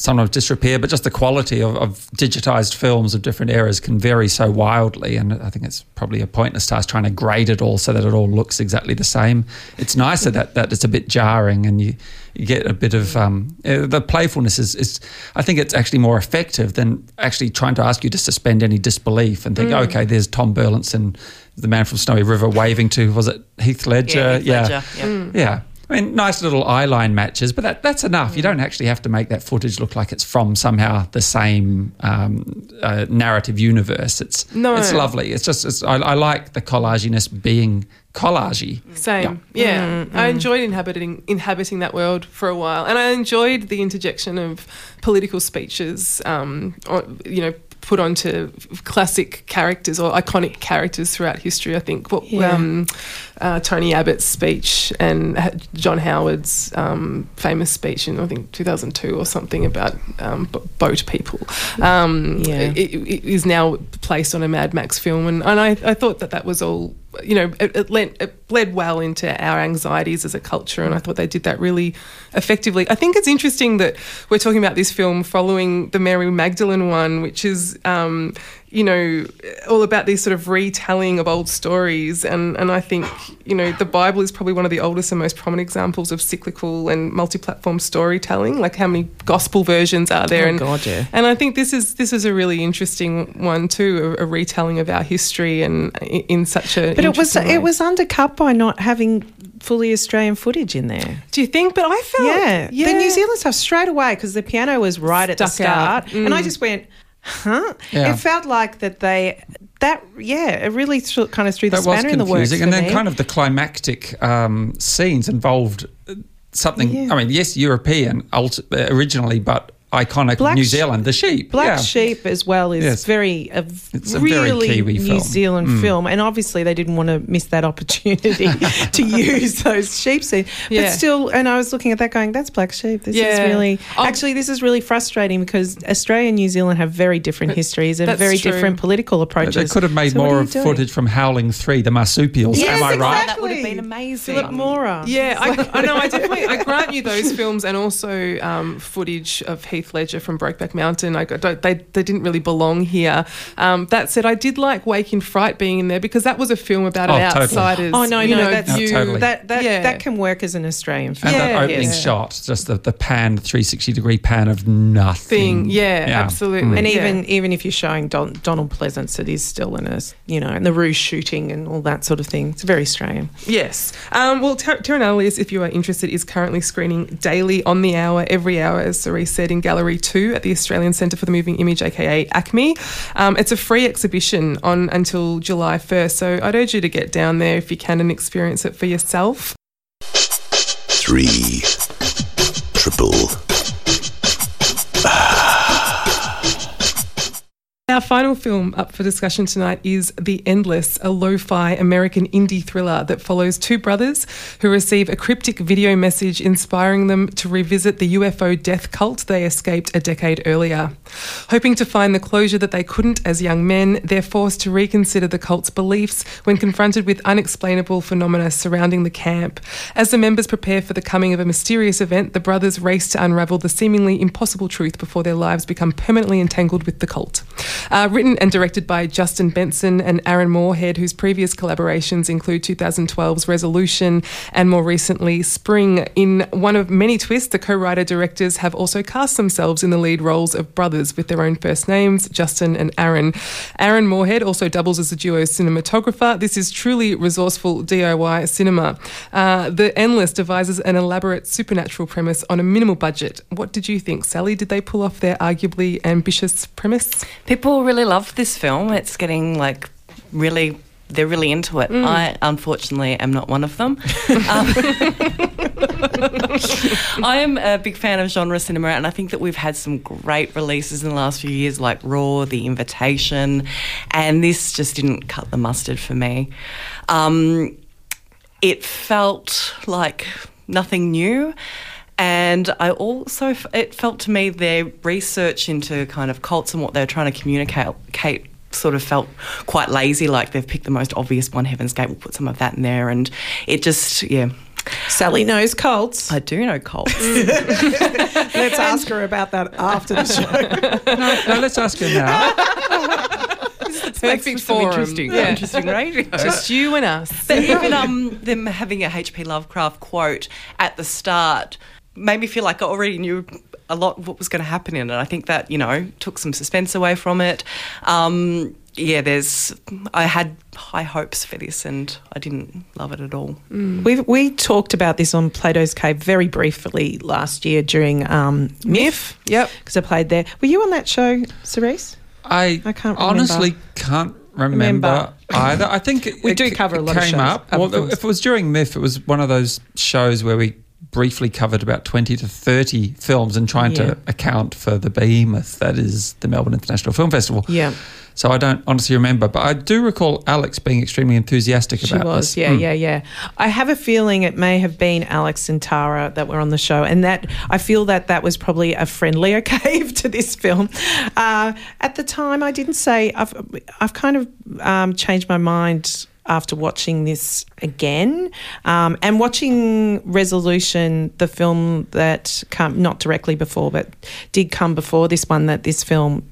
Speaker 5: sometimes disrepair, but just the quality of, of digitized films of different eras can vary so wildly. And I think it's probably a pointless task trying to grade it all so that it all looks exactly the same. It's nicer that, that it's a bit jarring and you, you get a bit of um, uh, the playfulness is, is, I think it's actually more effective than actually trying to ask you to suspend any disbelief and think, okay, there's Tom Burlinson, the man from Snowy River, waving to, was it Heath Ledger?
Speaker 3: Yeah, Heath Ledger, yeah.
Speaker 5: Yeah. I mean, nice little eye line matches, but that, that's enough. You don't actually have to make that footage look like it's from somehow the same um, uh, narrative universe. It's
Speaker 2: No.
Speaker 5: it's lovely. It's just it's, I, I like the collaginess being collagey.
Speaker 2: Same, yeah. I enjoyed inhabiting inhabiting that world for a while, and I enjoyed the interjection of political speeches. Um, or, you know. Put onto classic characters or iconic characters throughout history. I think what
Speaker 4: Yeah.
Speaker 2: um, uh, Tony Abbott's speech and John Howard's um, famous speech in I think 2002 or something about um, boat people um,
Speaker 4: Yeah.
Speaker 2: it, it is now placed on a Mad Max film, and, and I, I thought that that was all you know it, it, lent, it bled well into our anxieties as a culture, and I thought they did that really effectively. I think it's interesting that we're talking about this film following the Mary Magdalene one, which is. You know, all about these sort of retelling of old stories. And, and I think, you know, the Bible is probably one of the oldest and most prominent examples of cyclical and multi platform storytelling. Like, how many gospel versions are there?
Speaker 4: Oh,
Speaker 2: and,
Speaker 4: God, yeah.
Speaker 2: and I think this is this is a really interesting one too, a, a retelling of our history and i- in such a.
Speaker 4: But it was
Speaker 2: way.
Speaker 4: it was undercut by not having fully Australian footage in there.
Speaker 2: Do you think? But I felt
Speaker 4: Yeah,
Speaker 2: yeah.
Speaker 4: the New Zealand stuff straight away because the piano was right at the
Speaker 2: Stuck
Speaker 4: start, and I mm. just went, huh?
Speaker 5: Yeah.
Speaker 4: It felt like that they that yeah, it really kind of threw the
Speaker 5: that was
Speaker 4: spanner in the works.
Speaker 5: And then
Speaker 4: me.
Speaker 5: kind of the climactic um, scenes involved uh, something.
Speaker 4: Yeah.
Speaker 5: I mean, yes, European uh, originally, but iconic
Speaker 4: Black
Speaker 5: New Zealand, the sheep.
Speaker 4: Black
Speaker 5: yeah.
Speaker 4: Sheep as well is
Speaker 5: Yes.
Speaker 4: very a
Speaker 5: It's a very
Speaker 4: really
Speaker 5: Kiwi
Speaker 4: New
Speaker 5: film. Mm.
Speaker 4: Zealand film, and obviously they didn't want to miss that opportunity [laughs] [laughs] to use those sheep scenes.
Speaker 2: Yeah.
Speaker 4: But still, and I was looking at that, going, "That's Black Sheep." This is
Speaker 2: Yeah.
Speaker 4: really
Speaker 2: Oh.
Speaker 4: actually this is really frustrating because Australia and New Zealand have very different histories and very
Speaker 2: true.
Speaker 4: different political approaches.
Speaker 5: They could have made
Speaker 4: So
Speaker 5: more of
Speaker 4: doing?
Speaker 5: footage from Howling 3, the marsupials.
Speaker 4: Yes,
Speaker 5: Am I right?
Speaker 3: That would have been amazing.
Speaker 4: Philippe Mora.
Speaker 2: Yeah, I, I know. I [laughs] definitely I grant you those films and also um, footage of Heath Ledger from Brokeback Mountain. I got- don't, they they didn't really belong here. Um, that said, I did like Wake in Fright being in there because that was a film about
Speaker 5: Oh,
Speaker 2: an
Speaker 5: totally.
Speaker 2: outsider's.
Speaker 4: Oh no,
Speaker 2: you
Speaker 4: no,
Speaker 2: know,
Speaker 4: that's
Speaker 2: view.
Speaker 5: No, totally.
Speaker 4: that that
Speaker 2: Yeah.
Speaker 4: that can work as an Australian film.
Speaker 5: And that
Speaker 2: Yeah.
Speaker 5: opening
Speaker 2: Yeah.
Speaker 5: shot, just the, the pan, 360 degree pan of nothing.
Speaker 2: Thing, yeah, absolutely.
Speaker 4: And
Speaker 2: Yeah.
Speaker 4: even even if you're showing Don, Donald Pleasence, it is still in a you know, and the Rouge shooting and all that sort of thing. It's very Australian.
Speaker 2: Yes. Um, well, Ter- Terra Nullius, if you are interested, is currently screening daily on the hour, every hour, as Cerise said, in Gallery 2 at the Australian Centre for the Moving Image, aka ACMI. Um, it's a free exhibition on until July 1st, so I'd urge you to get down there if you can and experience it for yourself.
Speaker 7: three, triple.
Speaker 2: Our final film up for discussion tonight is The Endless, a lo fi American indie thriller that follows two brothers who receive a cryptic video message inspiring them to revisit the UFO death cult they escaped a decade earlier. Hoping to find the closure that they couldn't as young men, they're forced to reconsider the cult's beliefs when confronted with unexplainable phenomena surrounding the camp. As the members prepare for the coming of a mysterious event, the brothers race to unravel the seemingly impossible truth before their lives become permanently entangled with the cult. Uh, written and directed by Justin Benson and Aaron Moorhead, whose previous collaborations include 2012's Resolution and more recently Spring. In one of many twists, the co writer directors have also cast themselves in the lead roles of brothers with their own first names, Justin and Aaron. Aaron Moorhead also doubles as the duo's cinematographer. This is truly resourceful DIY cinema. Uh, the Endless devises an elaborate supernatural premise on a minimal budget. What did you think, Sally? Did they pull off their arguably ambitious premise?
Speaker 3: People really love this film. It's getting like really. They're really into it. I unfortunately am not one of them. [laughs] Um, [laughs] I am a big fan of genre cinema, and I think that we've had some great releases in the last few years, like Raw, The Invitation, and this just didn't cut the mustard for me. Um, it felt like nothing new. And I also, it felt to me their research into kind of cults and what they're trying to communicate sort of felt quite lazy, like they've picked the most obvious one, Heaven's Gate, we'll put some of that in there. And it just, yeah.
Speaker 4: Sally knows cults.
Speaker 3: I do know cults. [laughs]
Speaker 4: Let's ask her about that after the show.
Speaker 5: No, let's ask her now.
Speaker 2: Perfect
Speaker 3: some
Speaker 2: forum.
Speaker 3: interesting,
Speaker 2: Yeah.
Speaker 3: interesting radio.
Speaker 2: Just you and us.
Speaker 3: But even um, them having a H.P. Lovecraft quote at the start made me feel like I already knew a lot of what was going to happen in it. I think that, you know, took some suspense away from it. Um, yeah, there's. I had high hopes for this and I didn't love it at all.
Speaker 4: we we talked about this on Plato's Cave very briefly last year during um, MIFF.
Speaker 2: Yep.
Speaker 4: Because I played there. Were you on that show, Cerise?
Speaker 5: I,
Speaker 4: I can't
Speaker 5: honestly can't remember,
Speaker 4: Remember.
Speaker 5: either. I think
Speaker 4: We
Speaker 5: it
Speaker 4: do
Speaker 5: c-
Speaker 4: cover a
Speaker 5: it
Speaker 4: lot of
Speaker 5: came
Speaker 4: shows,
Speaker 5: up. Well, if it was during MIFF, it was one of those shows where we briefly covered about 20 to 30 films and trying
Speaker 4: Yeah.
Speaker 5: to account for the behemoth that is the Melbourne International Film Festival.
Speaker 4: Yeah.
Speaker 5: So I don't honestly remember, but I do recall Alex being extremely enthusiastic
Speaker 4: She
Speaker 5: about
Speaker 4: was,
Speaker 5: this.
Speaker 4: yeah,
Speaker 5: Mm.
Speaker 4: yeah, yeah. I have a feeling it may have been Alex and Tara that were on the show, and that I feel that that was probably a friendlier [laughs] cave to this film. Uh, at the time, I didn't say I've I've kind of um, changed my mind after watching this again um, and watching Resolution, the film that come not directly before, but did come before this one that this film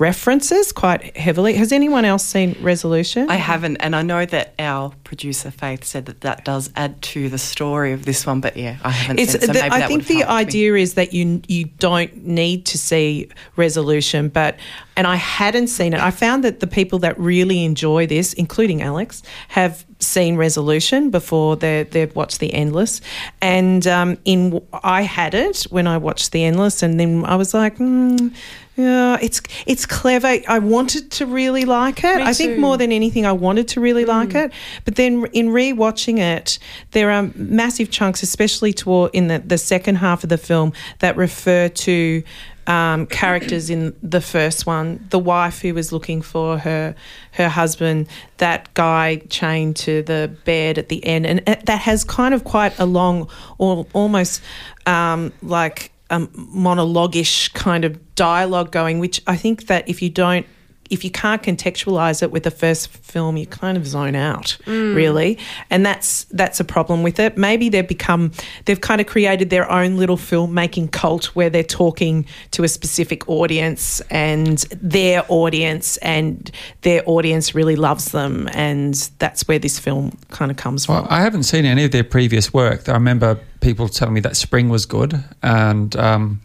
Speaker 4: references quite heavily. Has anyone else seen Resolution?
Speaker 3: I haven't, and I know that our producer Faith said that that does add to the story of this one, but yeah, I haven't
Speaker 4: It's
Speaker 3: seen it, so
Speaker 4: the, I think the
Speaker 3: helped me.
Speaker 4: idea is that you you don't need to see resolution, but and I hadn't seen it. I found that the people that really enjoy this, including Alex, have seen resolution before they they've watched the endless, and um, in I had it when I watched the endless, and then I was like. Mm, yeah, it's it's clever. I wanted to really like it.
Speaker 2: Me
Speaker 4: I think
Speaker 2: too.
Speaker 4: more than anything, I wanted to really
Speaker 2: Mm.
Speaker 4: like it. But then in rewatching it, there are massive chunks, especially toward in the, the second half of the film, that refer to um, characters in the first one. The wife who was looking for her her husband, that guy chained to the bed at the end, and that has kind of quite a long, or almost um, like um, monologue-ish kind of dialogue going, which I think that if you don't, if you can't contextualize it with the first film, you kind of zone out, really, and that's that's a problem with it. Maybe they've become, they've kind of created their own little filmmaking cult where they're talking to a specific audience and their audience, and their audience really loves them, and that's where this film kind of comes from.
Speaker 5: Well, I haven't seen any of their previous work. I remember people telling me that Spring was good, and um,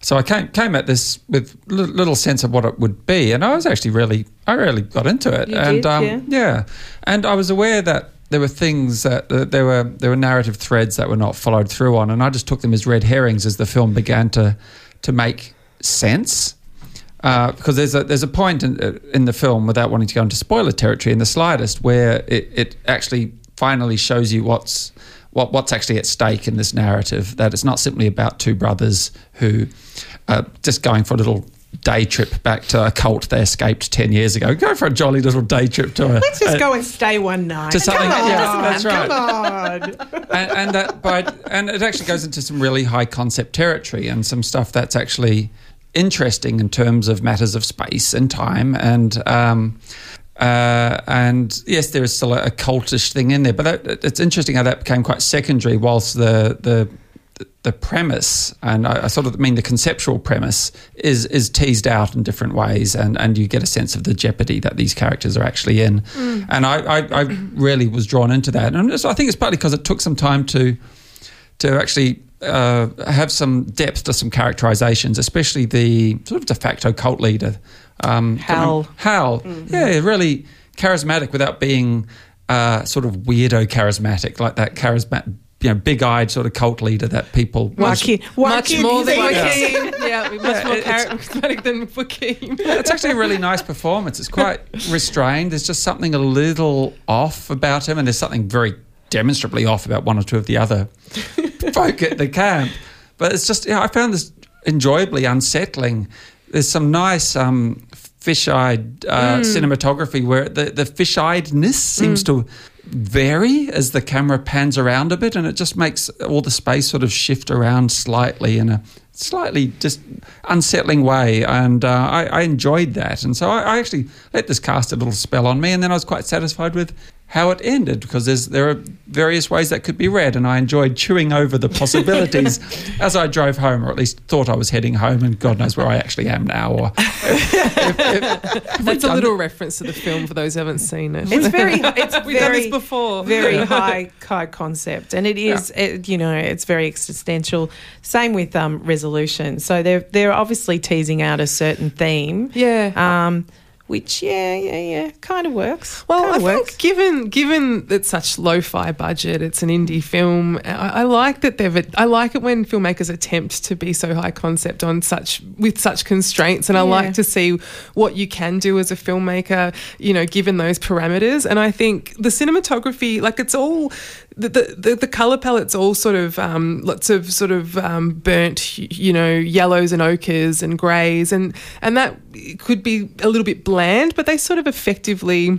Speaker 5: so I came came at this with li- little sense of what it would be, and I was actually really, I really got into it,
Speaker 4: You
Speaker 5: and
Speaker 4: did,
Speaker 5: um, yeah, and I was aware that there were things that uh, there were there were narrative threads that were not followed through on, and I just took them as red herrings as the film began to to make sense. Uh, because there's a there's a point in, uh, in the film without wanting to go into spoiler territory in the slightest where it, it actually finally shows you what's what what's actually at stake in this narrative that it's not simply about two brothers who are just going for a little day trip back to a cult they escaped 10 years ago go for a jolly little day trip to a
Speaker 4: Let's just
Speaker 5: a-
Speaker 4: go and stay one night.
Speaker 5: to something-
Speaker 4: Come
Speaker 5: yeah,
Speaker 4: on,
Speaker 5: that's right.
Speaker 4: Come on. [laughs]
Speaker 5: and, and that by and it actually goes into some really high concept territory and some stuff that's actually interesting in terms of matters of space and time and um, uh, and yes, there is still a, a cultish thing in there, but that, it's interesting how that became quite secondary. Whilst the the the premise, and I, I sort of mean the conceptual premise, is is teased out in different ways, and, and you get a sense of the jeopardy that these characters are actually in. And I, I, I really was drawn into that, and I think it's partly because it took some time to to actually uh, have some depth to some characterizations, especially the sort of de facto cult leader. Um,
Speaker 4: Hal.
Speaker 5: Hal, yeah, really charismatic without being uh, sort of weirdo charismatic, like that charismatic, you know, big-eyed sort of cult leader that people.
Speaker 4: Joaquin,
Speaker 2: much
Speaker 4: Joaquin,
Speaker 2: more than
Speaker 4: think-
Speaker 2: Joaquin. yeah, much more charismatic than Joaquin.
Speaker 5: it's actually a really nice performance. It's quite [laughs] restrained. There's just something a little off about him, and there's something very demonstrably off about one or two of the other [laughs] folk at the camp. But it's just, yeah, I found this enjoyably unsettling. There's some nice um, fish-eyed uh, cinematography where the, the fish-eyedness seems to vary as the camera pans around a bit, and it just makes all the space sort of shift around slightly in a slightly just unsettling way. And uh, I, I enjoyed that, and so I, I actually let this cast a little spell on me, and then I was quite satisfied with how it ended because there's there are various ways that could be read, and I enjoyed chewing over the possibilities [laughs] as I drove home, or at least thought I was heading home, and God knows where I actually am now. Or if [laughs]
Speaker 2: That's a little reference to the film for those who haven't seen it.
Speaker 4: It's very, it's [laughs]
Speaker 2: We've done
Speaker 4: very,
Speaker 2: this before.
Speaker 4: very high, high concept, and it is, it, you know, it's very existential. Same with um, resolution. So they're they're obviously teasing out a certain theme.
Speaker 2: Yeah.
Speaker 4: Um, which yeah, yeah, yeah, kind of works.
Speaker 2: Well,
Speaker 4: Kinda
Speaker 2: I
Speaker 4: works.
Speaker 2: think given given it's such lo-fi budget, it's an indie film. I, I like that they've. I like it when filmmakers attempt to be so high concept on such with such constraints, and I
Speaker 4: Yeah.
Speaker 2: like to see what you can do as a filmmaker. You know, given those parameters, and I think the cinematography, like it's all. The, the, the, color palette's all sort of um, lots of sort of um, burnt, you know, yellows and ochres and greys, and and that could be a little bit bland, but they sort of effectively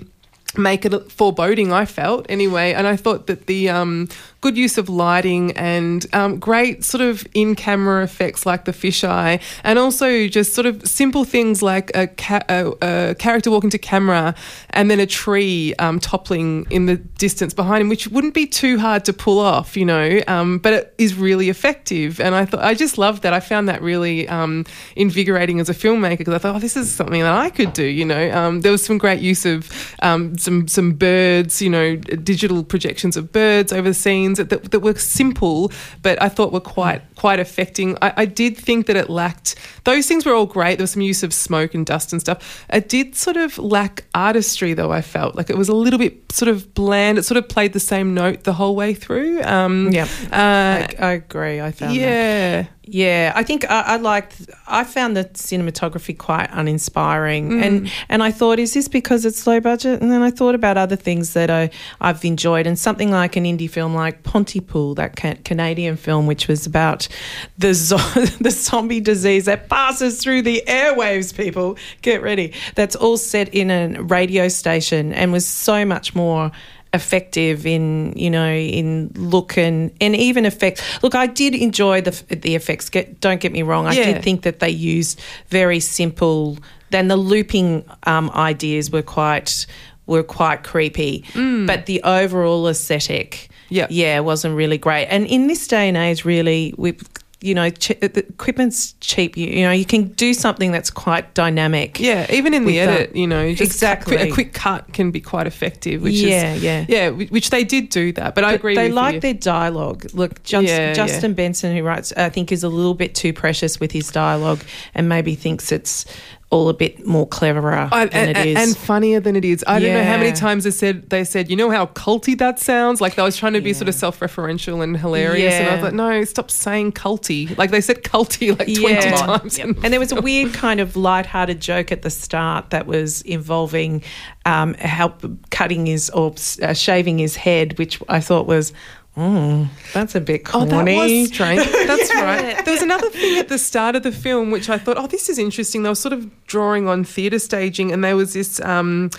Speaker 2: make it foreboding. I felt anyway, and I thought that the um, good use of lighting and um, great sort of in-camera effects like the fisheye, and also just sort of simple things like a, ca- a, a character walking to camera and then a tree um, toppling in the distance behind him, which wouldn't be too hard to pull off, you know, um, but it is really effective. And I thought I just loved that. I found that really um, invigorating as a filmmaker because I thought, oh, this is something that I could do. You know, um, there was some great use of some some birds, you know, digital projections of birds over the scenes that, that, were simple, but I thought were quite quite affecting. I, I did think that it lacked those things were all great. There was some use of smoke and dust and stuff. It did sort of lack artistry, though. I felt like it was a little bit sort of bland. It sort of played the same note the whole way through. Um,
Speaker 4: Yeah,
Speaker 2: uh,
Speaker 4: I, I agree. I found that.
Speaker 2: Yeah.
Speaker 4: I think I, I liked. I found the cinematography quite uninspiring,
Speaker 2: Mm.
Speaker 4: and and I thought, is this because it's low budget? And then I thought about other things that I I've enjoyed, and something like an indie film like Pontypool, that ca- Canadian film, which was about the zo- [laughs] the zombie disease that passes through the airwaves. People, get ready. That's all set in a radio station, and was so much more effective in you know in look and and even effects look i did enjoy the the effects get don't get me wrong i
Speaker 2: Yeah.
Speaker 4: did think that they used very simple then the looping um, ideas were quite were quite creepy but the overall aesthetic
Speaker 2: Yeah.
Speaker 4: yeah wasn't really great and in this day and age really we you know ch- uh, the equipment's cheap you, you know you can do something that's quite dynamic
Speaker 2: Yeah, even in the edit, you know, just
Speaker 4: Exactly.
Speaker 2: a quick cut can be quite effective. Which
Speaker 4: Yeah,
Speaker 2: is,
Speaker 4: yeah.
Speaker 2: yeah. Which they did do that, but, I agree.
Speaker 4: They like
Speaker 2: you.
Speaker 4: their dialogue. Look, Just,
Speaker 2: Yeah,
Speaker 4: Justin
Speaker 2: yeah.
Speaker 4: Benson, who writes, I think, is a little bit too precious with his dialogue, and maybe thinks it's all a bit more cleverer
Speaker 2: I-
Speaker 4: than
Speaker 2: and,
Speaker 4: it is.
Speaker 2: and funnier than it is. I don't know how many times they said they said, you know how culty that sounds. Like they was trying to be sort of self-referential and hilarious, and I was like, no, stop saying culty. Like they said culty like twenty
Speaker 4: Yeah.
Speaker 2: times. the
Speaker 4: and there was a weird kind of light-hearted joke at the start that was involving um, help cutting his or uh, shaving his head, which I thought was, mm, that's a bit
Speaker 2: Oh,
Speaker 4: corny.
Speaker 2: that was [laughs] strange. That's right. There was another thing at the start of the film which I thought, oh, this is interesting. They were sort of drawing on theatre staging, and there was this. Um,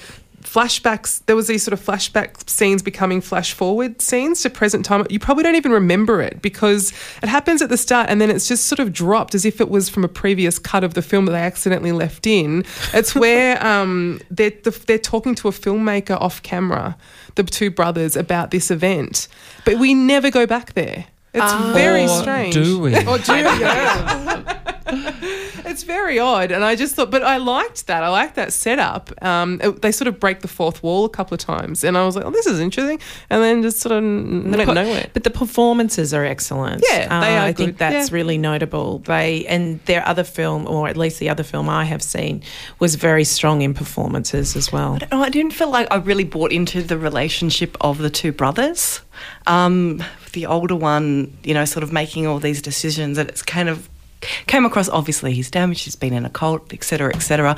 Speaker 2: flashbacks there was these sort of flashback scenes becoming flash forward scenes to present time. You probably don't even remember it because it happens at the start and then it's just sort of dropped as if it was from a previous cut of the film that they accidentally left in. It's where [laughs] um, they're, they're talking to a filmmaker off camera the two brothers about this event. But we never go back there. It's very
Speaker 5: Or
Speaker 2: strange.
Speaker 5: do we?
Speaker 2: or do we? [laughs] [laughs] it's very odd, and I just thought, but I liked that. I liked that setup. Um, it- they sort of break the fourth wall a couple of times, and I was like, "Oh, this is interesting," and then just sort of n- went
Speaker 4: po-
Speaker 2: nowhere.
Speaker 4: But the performances are excellent.
Speaker 2: Yeah,
Speaker 4: Uh,
Speaker 2: they are
Speaker 4: I think that's
Speaker 2: Yeah.
Speaker 4: really notable. They and their other film, or at least the other film I have seen, was very strong in performances as well.
Speaker 3: No, I didn't feel like I really bought into the relationship of the two brothers. Um, the older one, you know, sort of making all these decisions, and it's kind of came across. Obviously, he's damaged. He's been in a cult, etc., etc.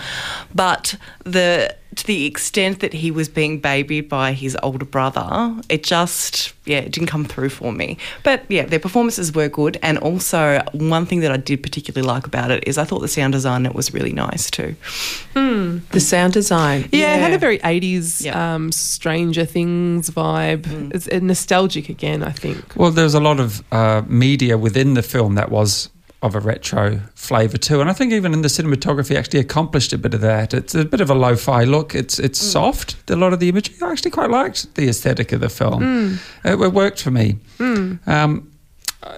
Speaker 3: But the to the extent that he was being babied by his older brother, it just yeah, it didn't come through for me. But yeah, their performances were good, and also one thing that I did particularly like about it is I thought the sound design it was really nice too.
Speaker 4: The sound design,
Speaker 2: Yeah, it had a very 80s
Speaker 3: Yeah.
Speaker 2: um, Stranger Things vibe. It's uh, nostalgic again, I think.
Speaker 5: Well, there's a lot of uh, media within the film that was of a retro flavour too, and I think even in the cinematography actually accomplished a bit of that. It's a bit of a lo-fi look. It's it's mm. soft. A lot of the imagery. I actually quite liked the aesthetic of the film. Mm. It, it worked for me. Mm. Um,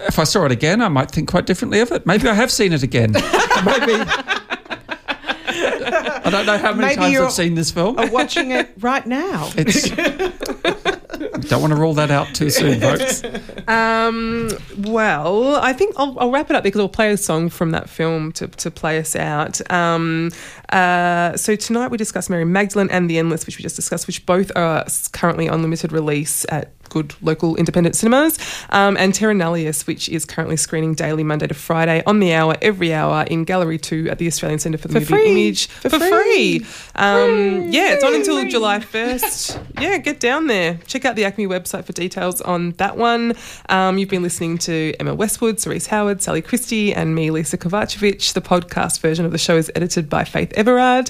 Speaker 5: if I saw it again, I might think quite differently of it. Maybe I have seen it again. [laughs] Maybe. I don't know how many
Speaker 4: Maybe
Speaker 5: times I've seen this film.
Speaker 4: are watching it right now.
Speaker 5: It's. [laughs] [laughs] don't want to rule that out too soon, folks. [laughs]
Speaker 2: Um, well, I think I'll, I'll wrap it up because I'll play a song from that film to, to play us out. Um, uh, so tonight we discussed Mary Magdalene and The Endless, which we just discussed, which both are currently on limited release at good local independent cinemas, um, and Terra Nullius, which is currently screening daily Monday to Friday on the hour, every hour in Gallery 2 at the Australian Centre for the
Speaker 4: For
Speaker 2: Moving
Speaker 4: free.
Speaker 2: Image
Speaker 4: For
Speaker 2: for
Speaker 4: free.
Speaker 2: free. Um, yeah, it's on until July [laughs] 1st. yeah, get down there. Check out the ACMI website for details on that one. Um, you've been listening to Emma Westwood, Cerise Howard, Sally Christie, and me, Lisa Kovacevic. The podcast version of the show is edited by Faith Everard.